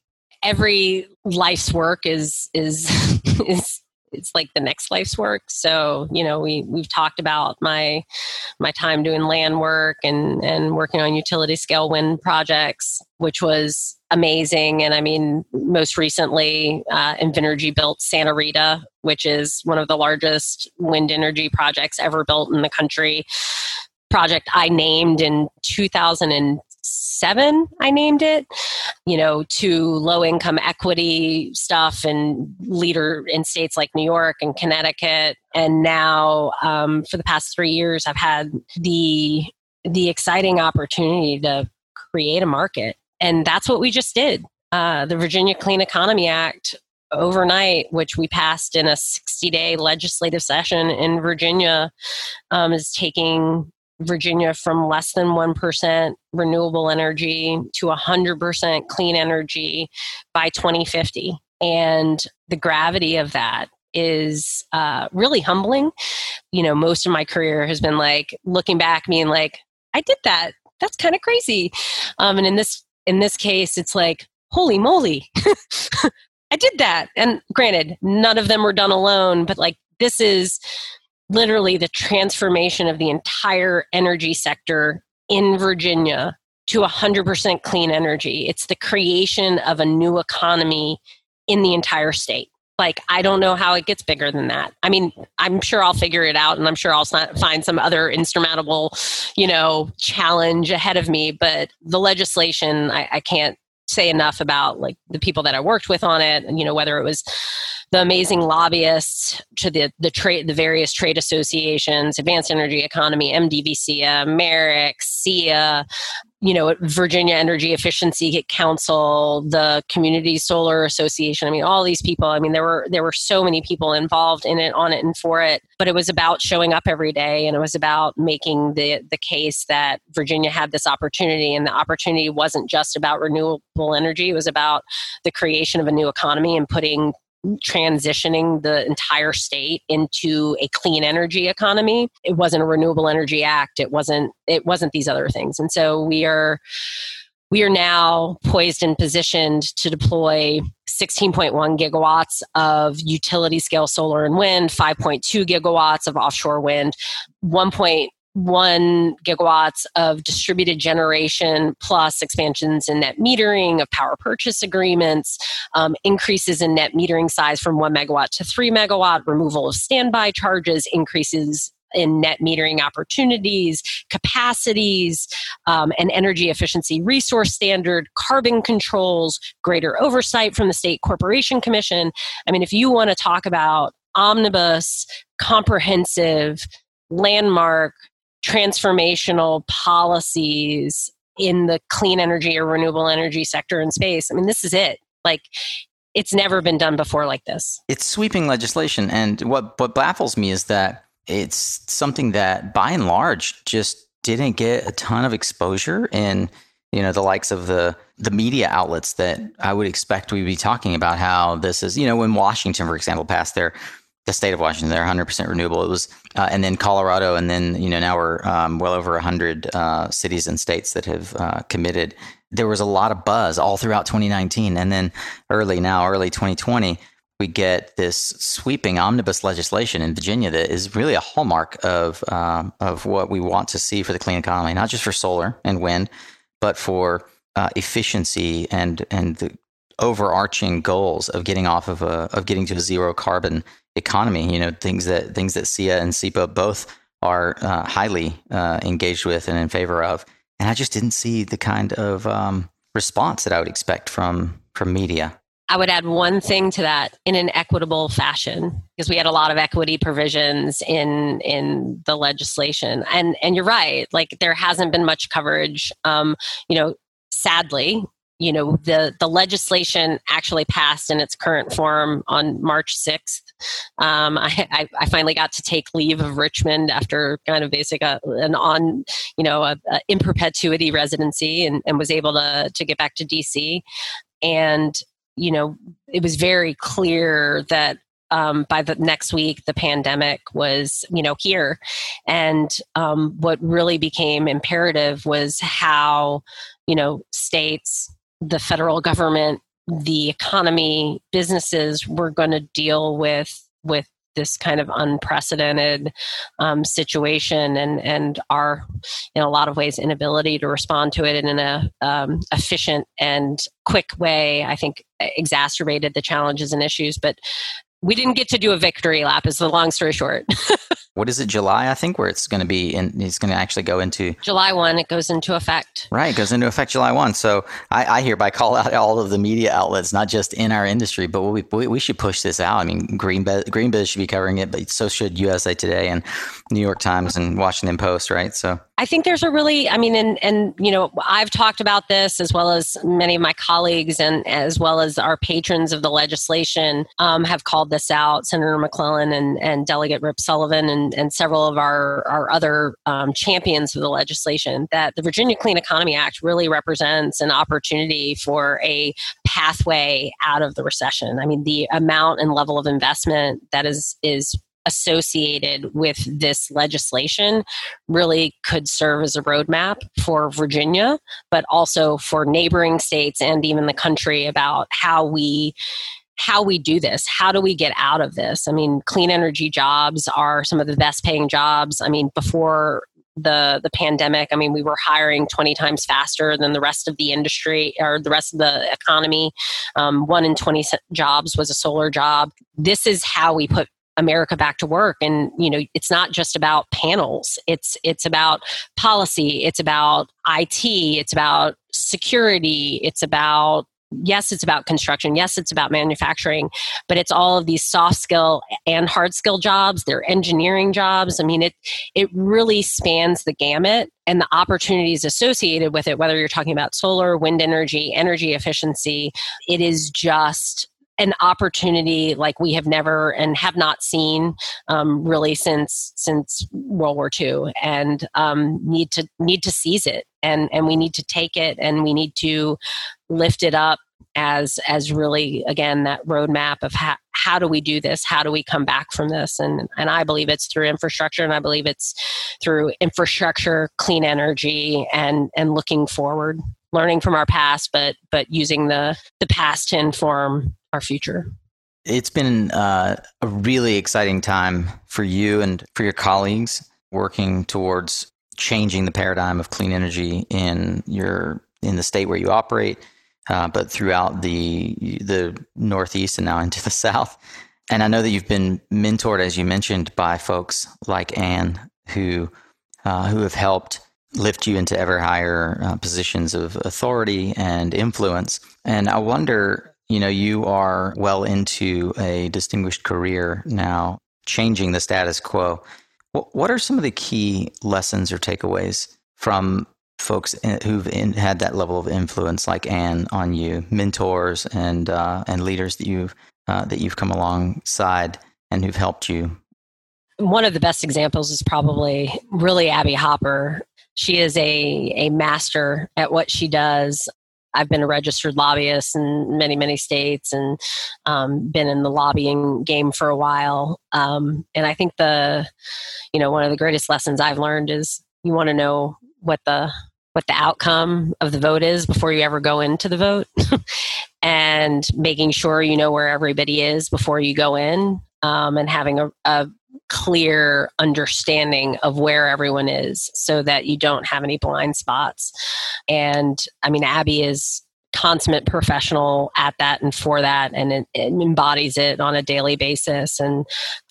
Speaker 2: Every life's work is is (laughs) is it's like the next life's work. So, you know, we we've talked about my my time doing land work and and working on utility scale wind projects, which was amazing. And I mean, most recently, uh, Invenergy built Santa Rita, which is one of the largest wind energy projects ever built in the country. Project I named in 2000 seven, I named it, you know, to low income equity stuff and leader in states like New York and Connecticut. And now, um, for the past three years, I've had the the exciting opportunity to create a market, and that's what we just did. Uh, the Virginia Clean Economy Act overnight, which we passed in a 60 day legislative session in Virginia, um, is taking Virginia from less than 1% renewable energy to 100% clean energy by 2050. And the gravity of that is uh, really humbling. You know, most of my career has been like looking back, being like, I did that. That's kind of crazy. Um, and in this in this case, it's like, holy moly, (laughs) I did that. And granted, none of them were done alone, but like this is literally the transformation of the entire energy sector in Virginia to 100% clean energy. It's the creation of a new economy in the entire state. Like, I don't know how it gets bigger than that. I mean, I'm sure I'll figure it out and I'm sure I'll find some other insurmountable, you know, challenge ahead of me. But the legislation, I, I can't say enough about like the people that I worked with on it, and you know whether it was the amazing lobbyists to the the trade the various trade associations, Advanced Energy Economy, MDV-SEIA, MAREC, SEIA, you know, Virginia Energy Efficiency Council, the Community Solar Association. I mean, all these people. I mean, there were there were so many people involved in it, on it, and for it. But it was about showing up every day, and it was about making the the case that Virginia had this opportunity, and the opportunity wasn't just about renewable energy. It was about the creation of a new economy and putting transitioning the entire state into a clean energy economy. It wasn't a renewable energy act. It wasn't it wasn't these other things. And so we are we are now poised and positioned to deploy 16.1 gigawatts of utility scale solar and wind 5.2 gigawatts of offshore wind 1 one gigawatts of distributed generation plus expansions in net metering of power purchase agreements um, increases in net metering size from one megawatt to three megawatt removal of standby charges increases in net metering opportunities, capacities, um, and energy efficiency resource standard, carbon controls, greater oversight from the State Corporation Commission. I mean, if you want to talk about omnibus, comprehensive, landmark transformational policies in the clean energy or renewable energy sector and space. I mean, this is it. Like, it's never been done before like this.
Speaker 1: It's sweeping legislation. And what, what baffles me is that it's something that by and large just didn't get a ton of exposure in you know the likes of the the media outlets that I would expect we'd be talking about how this is you know when Washington for example passed their the state of Washington, they're 100% renewable. It was, uh, and then Colorado, and then you know now we're um, well over 100 uh, cities and states that have uh, committed. There was a lot of buzz all throughout 2019, and then early now, early 2020, we get this sweeping omnibus legislation in Virginia that is really a hallmark of um, of what we want to see for the clean economy, not just for solar and wind, but for uh, efficiency and and the overarching goals of getting off of a of getting to a zero carbon economy. You know, things that things that SEIA and SEPA both are uh, highly uh, engaged with and in favor of. And I just didn't see the kind of um, response that I would expect from from media.
Speaker 2: I would add one thing to that in an equitable fashion because we had a lot of equity provisions in in the legislation, and and you're right. Like there hasn't been much coverage. Um, you know, sadly, you know the the legislation actually passed in its current form on March 6th Um, (laughs) I, I, finally got to take leave of Richmond after kind of basic uh, an on, you know, a, a in perpetuity residency, and, and was able to to get back to DC. And you know, it was very clear that um, by the next week, the pandemic was, you know, here. And um, what really became imperative was how, you know, states, the federal government, the economy, businesses were going to deal with with this kind of unprecedented um, situation and and our in a lot of ways inability to respond to it in an um, efficient and quick way i think exacerbated the challenges and issues but we didn't get to do a victory lap is the long story short (laughs)
Speaker 1: what is it july i think where it's going to be and it's going to actually go into
Speaker 2: july 1 it goes into effect.
Speaker 1: Right it goes into effect july 1 so i, I hereby call out all of the media outlets not just in our industry but we, we, we should push this out. I mean green greenbiz should be covering it but so should usa today and new york times and washington post right? So
Speaker 2: I think there's a really, I mean, and, and, you know, I've talked about this as well as many of my colleagues and as well as our patrons of the legislation um, have called this out. Senator McClellan and, and Delegate Rip Sullivan and, and several of our, our other um, champions of the legislation that the Virginia Clean Economy Act really represents an opportunity for a pathway out of the recession. I mean, the amount and level of investment that is, is associated with this legislation really could serve as a roadmap for Virginia, but also for neighboring states and even the country about how we how we do this. How do we get out of this? I mean clean energy jobs are some of the best paying jobs. I mean before the the pandemic i mean we were hiring 20 times faster than the rest of the industry or the rest of the economy. Um, one in 20 jobs was a solar job. This is how we put America back to work. And you know it's not just about panels. It's it's about policy. It's about IT it's about security. It's about yes it's about construction. Yes it's about manufacturing but it's all of these soft skill and hard skill jobs. They're engineering jobs. I mean it it really spans the gamut and the opportunities associated with it whether you're talking about solar wind energy energy efficiency. It is just an opportunity like we have never and have not seen um, really since since World War II, and um, need to need to seize it, and and we need to take it, and we need to lift it up as as really again that roadmap of how, how do we do this? How do we come back from this? And and i believe it's through infrastructure and i believe it's through infrastructure clean energy and and looking forward learning from our past but but using the the past to inform our future.
Speaker 1: It's been uh, a really exciting time for you and for your colleagues working towards changing the paradigm of clean energy in your in the state where you operate, uh, but throughout the the Northeast and now into the (laughs) South. And I know that you've been mentored, as you mentioned, by folks like Anne who uh, who have helped lift you into ever higher uh, positions of authority and influence. And I wonder you know, you are well into a distinguished career now, changing the status quo. What are some of the key lessons or takeaways from folks who've in, had that level of influence, like Anne, on you, mentors and uh, and leaders that you've uh, that you've come alongside and who've helped you?
Speaker 2: One of the best examples is probably really Abby Hopper. She is a a master at what she does. I've been a registered lobbyist in many, many states and um, been in the lobbying game for a while. Um, and I think the, you know, one of the greatest lessons I've learned is you want to know what the what the outcome of the vote is before you ever go into the vote, (laughs) and making sure you know where everybody is before you go in, um, and having a, a clear understanding of where everyone is so that you don't have any blind spots. And I mean, Abby is consummate professional at that and for that and it, it, embodies it on a daily basis and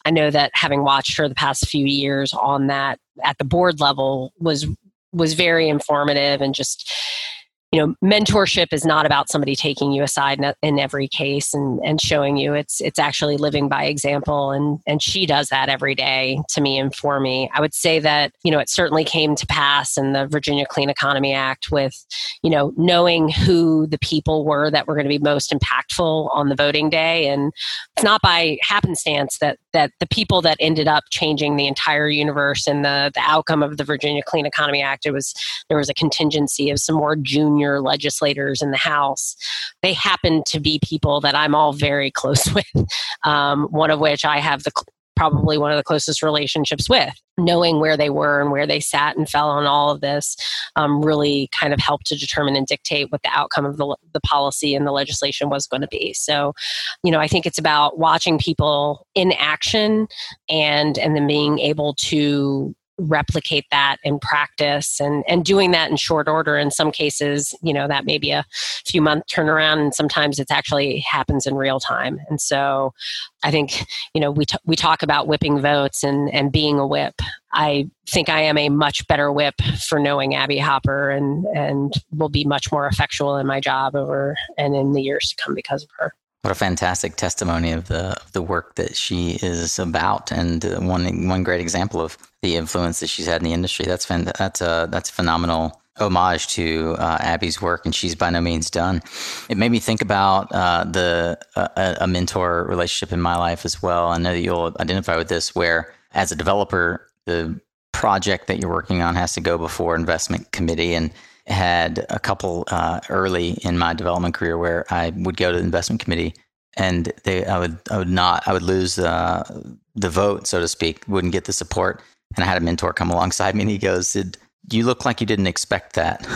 Speaker 2: i know that having watched her the past few years on that at the board level was was very informative and just you know mentorship is not about somebody taking you aside in every case and, and showing you it's it's actually living by example. And and she does that every day to me and for me. I would say that you know it certainly came to pass in the virginia clean economy act with you know knowing who the people were that were going to be most impactful on the voting day. And it's not by happenstance that that the people that ended up changing the entire universe and the the outcome of the Virginia Clean Economy Act it was there was a contingency of some more junior legislators in the House. They happen to be people that I'm all very (laughs) close with. Um, one of which I have the probably one of the closest relationships with. Knowing where they were and where they sat and fell on all of this um, really kind of helped to determine and dictate what the outcome of the, the policy and the legislation was going to be. So, you know, I think it's about watching people in action and and then being able to replicate that in practice and and doing that in short order. In some cases you know that may be a few month turnaround and sometimes it actually happens in real time. And so i think you know we t- we talk about whipping votes and and being a whip. I think i am a much better whip for knowing abby hopper and and will be much more effectual in my job over and in the years to come because of her
Speaker 1: what a fantastic testimony of the of the work that she is about, and one one great example of the influence that she's had in the industry. That's fan, that's a that's a phenomenal homage to uh, Abby's work, and she's by no means done. It made me think about uh, the uh, a mentor relationship in my life as well. I know that you'll identify with this, where as a developer, the project that you're working on has to go before investment committee and had a couple uh, early in my development career where I would go to the investment committee and they I would I would not I would lose uh, the vote so to speak wouldn't get the support. And I had a mentor come alongside me and he goes you look like you didn't expect that?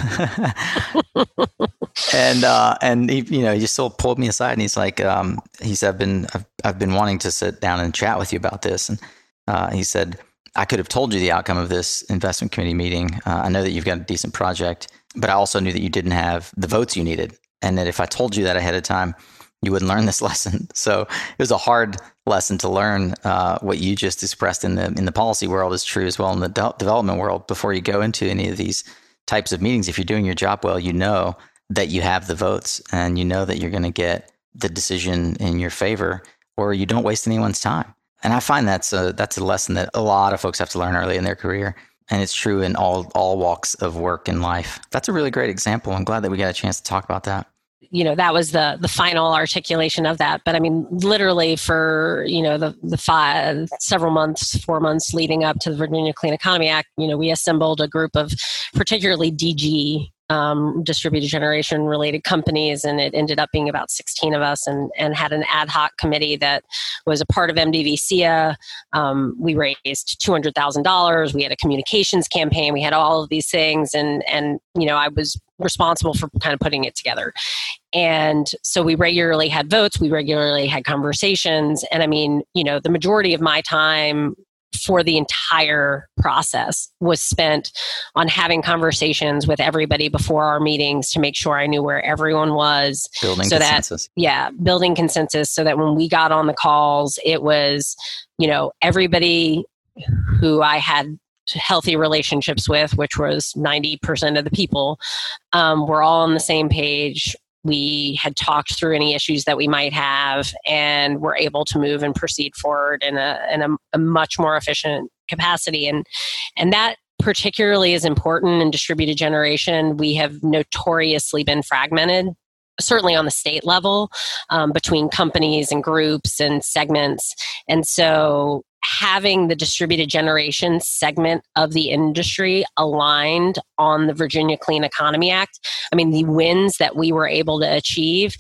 Speaker 1: (laughs) And uh, and he you know he just still pulled me aside and he's like um, he said I've been I've, I've been wanting to sit down and chat with you about this. And uh, he said I could have told you the outcome of this investment committee meeting. Uh, I know that you've got a decent project, but I also knew that you didn't have the votes you needed. And that if I told you that ahead of time, you wouldn't learn this (laughs) lesson. So it was a hard lesson to learn. Uh, what you just expressed in the in the policy world is true as well in the de- development world. Before you go into any of these types of meetings, if you're doing your job well, you know that you have the votes and you know that you're going to get the decision in your favor, or you don't waste anyone's time. And I find that's a that's a lesson that a lot of folks have to learn early in their career. And it's true in all all walks of work and life. That's a really great example. I'm glad that we got a chance to talk about that
Speaker 2: you know that was the the final articulation of that but i mean literally for you know the the five several months four months leading up to the virginia clean economy act you know we assembled a group of particularly dg um, distributed generation related companies, and it ended up being about 16 of us, and, and had an ad hoc committee that was a part of MDV-SEIA. Um, we raised $200,000. We had a communications campaign. We had all of these things, and and you know I was responsible for kind of putting it together. And so we regularly had votes, we regularly had conversations. And I mean, you know, the majority of my time for the entire process was spent on having conversations with everybody before our meetings to make sure I knew where everyone was.
Speaker 1: Building so consensus.
Speaker 2: That, yeah, building consensus so that when we got on the calls, it was, you know, everybody who I had healthy relationships with, which was 90% of the people, um, were all on the same page. We had talked through any issues that we might have and were able to move and proceed forward in a in a, a much more efficient capacity. And and that particularly is important in distributed generation. We have notoriously been fragmented certainly on the state level um, between companies and groups and segments. And so having the distributed generation segment of the industry aligned on the Virginia Clean Economy Act. I mean, the wins that we were able to achieve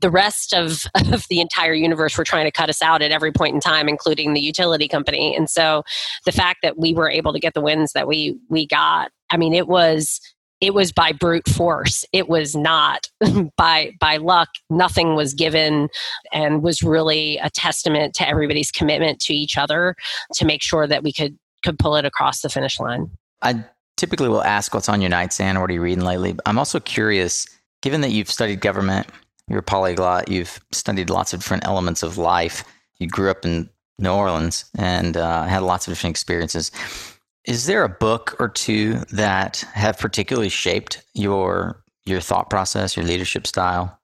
Speaker 2: the rest of, (laughs) of the entire universe were trying to cut us out at every point in time including the utility company and so the fact that we were able to get the wins that we we got i mean it was it was by brute force. It was not (laughs) by by luck. Nothing was given and was really a testament to everybody's commitment to each other to make sure that we could could pull it across the finish line.
Speaker 1: I typically will ask what's on your nightstand or what are you reading lately i'm also curious given that you've studied government you're a polyglot you've studied lots of different elements of life you grew up in new orleans and uh, had lots of different experiences is there a book or two that have particularly shaped your your thought process, your leadership style?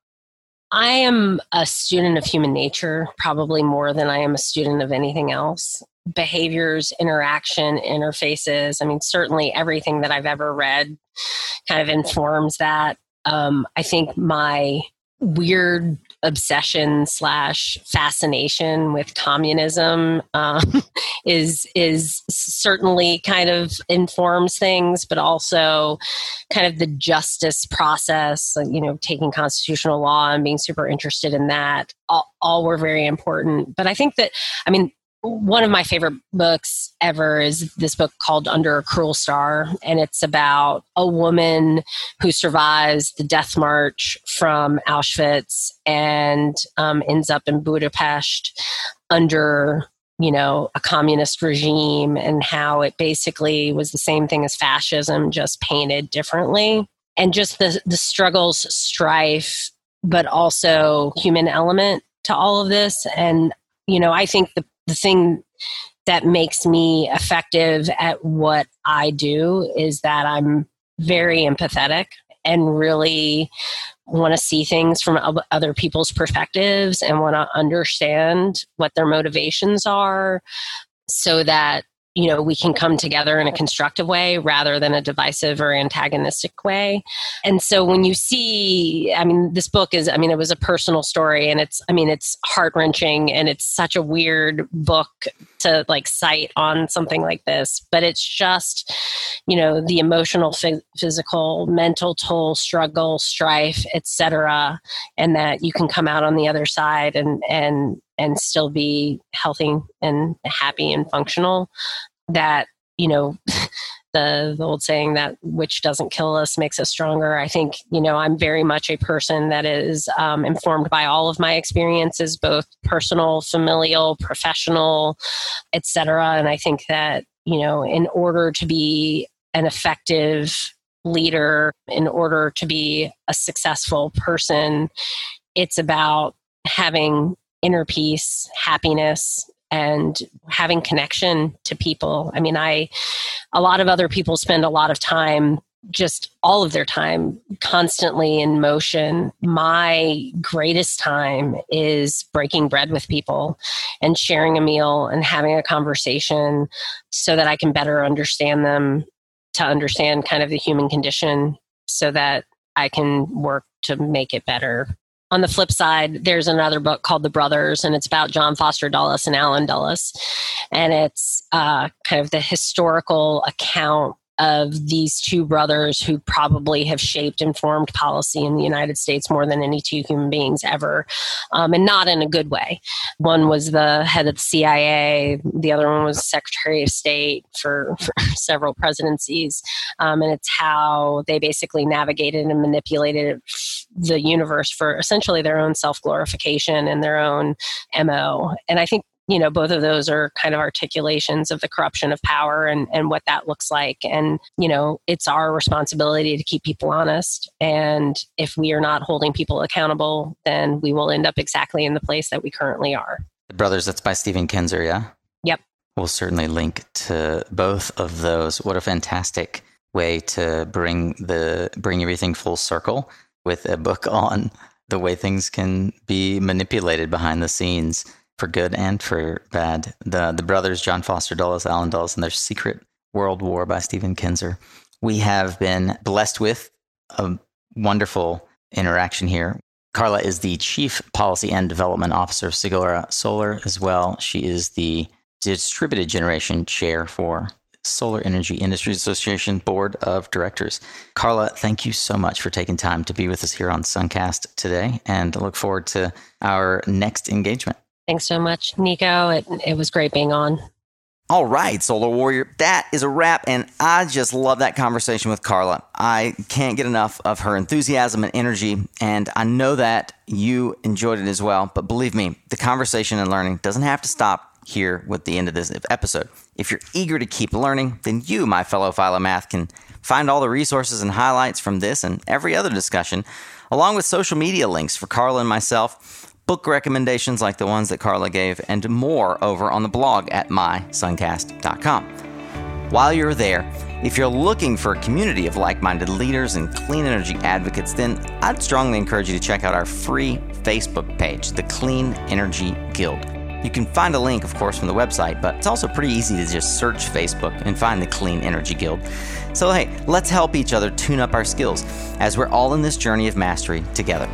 Speaker 2: I am a student of human nature, probably more than I am a student of anything else. Behaviors, interaction, interfaces. I mean, certainly everything that I've ever read kind of informs that. Um, I think my weird obsession slash fascination with communism um, (laughs) is is certainly kind of informs things, but also kind of the justice process. You know, taking constitutional law and being super interested in that. All, all were very important. But I think that I mean one of my favorite books ever is this book called Under a Cruel Star. And it's about a woman who survives the death march from Auschwitz and um, ends up in Budapest under you know a communist regime and how it basically was the same thing as fascism just painted differently and just the the struggles strife but also human element to all of this and you know i think the the thing that makes me effective at what I do is that I'm very empathetic and really want to see things from other people's perspectives and want to understand what their motivations are so that you know we can come together in a constructive way rather than a divisive or antagonistic way. And so when you see i mean this book is i mean it was a personal story and it's i mean it's heart-wrenching and it's such a weird book to like cite on something like this but it's just you know the emotional physical mental toll struggle strife etc and that you can come out on the other side and and and still be healthy and happy and functional that you know (laughs) the, the old saying that which doesn't kill us makes us stronger. I think you know i'm very much a person that is um, informed by all of my experiences both personal familial professional etc and i think that you know in order to be an effective leader in order to be a successful person it's about having inner peace, happiness, and having connection to people. I mean, I, a lot of other people spend a lot of time just all of their time constantly in motion. My greatest time is breaking bread with people and sharing a meal and having a conversation so that I can better understand them, to understand kind of the human condition so that I can work to make it better on the flip side, there's another book called The Brothers, and it's about John Foster Dulles and Allen Dulles. And it's uh, kind of the historical account of these two brothers who probably have shaped and formed policy in the United States more than any two human beings ever, um, and not in a good way. One was the head of the CIA, the other one was Secretary of State for, for (laughs) several presidencies, um, and it's how they basically navigated and manipulated the universe for essentially their own self glorification and their own MO. And I think you know both of those are kind of articulations of the corruption of power and and what that looks like. And you know it's our responsibility to keep people honest. And if we are not holding people accountable then we will end up exactly in the place that we currently are.
Speaker 1: The brothers that's by stephen kinzer yeah?
Speaker 2: Yep.
Speaker 1: We'll certainly link to both of those. What a fantastic way to bring the bring everything full circle with a book (laughs) on the way things can be manipulated behind the scenes for good and for bad. The the brothers John Foster Dulles, Allen Dulles, and their Secret World War by Stephen Kinzer. We have been blessed with a wonderful interaction here. Carla is the Chief Policy and Development Officer of Sigora Solar as well. She is the Distributed Generation Chair for Solar Energy Industries Association Board of Directors. Carla, thank you so much for taking time to be with us here on Suncast today and look forward to our next engagement.
Speaker 2: Thanks so much, Nico. It, it was great being on.
Speaker 1: All right, Solar Warrior, that is a wrap. And I just love that conversation with Carla. I can't get enough of her enthusiasm and energy. And I know that you enjoyed it as well. But believe me, the conversation and learning doesn't have to stop here with the end of this episode. If you're eager to keep learning, then you, my fellow Philomath, can find all the resources and highlights from this and every other discussion, along with social media links for Carla and myself book recommendations like the ones that Carla gave, and more over on the blog at mysuncast.com. While you're there, if you're looking for a community of like minded leaders and clean energy advocates, then I'd strongly encourage you to check out our free Facebook page, the Clean Energy Guild. You can find a link, of course, from the website, but it's also pretty easy to just search Facebook and find the Clean Energy Guild. So, hey, let's help each other tune up our skills as we're all in this journey of mastery together.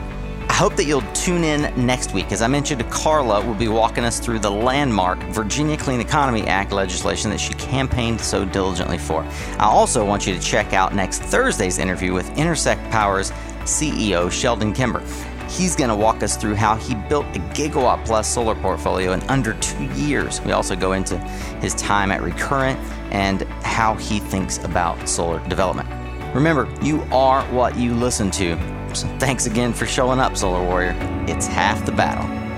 Speaker 1: Hope that you'll tune in next week. As I mentioned, Carla will be walking us through the landmark Virginia Clean Economy Act legislation that she campaigned so diligently for. I also want you to check out next Thursday's interview with Intersect Power's CEO Sheldon Kimber. He's going to walk us through how he built a gigawatt plus solar portfolio in under two years. We also go into his time at Recurrent and how he thinks about solar development. Remember, you are what you listen to. Thanks again for showing up, Solar Warrior. It's half the battle.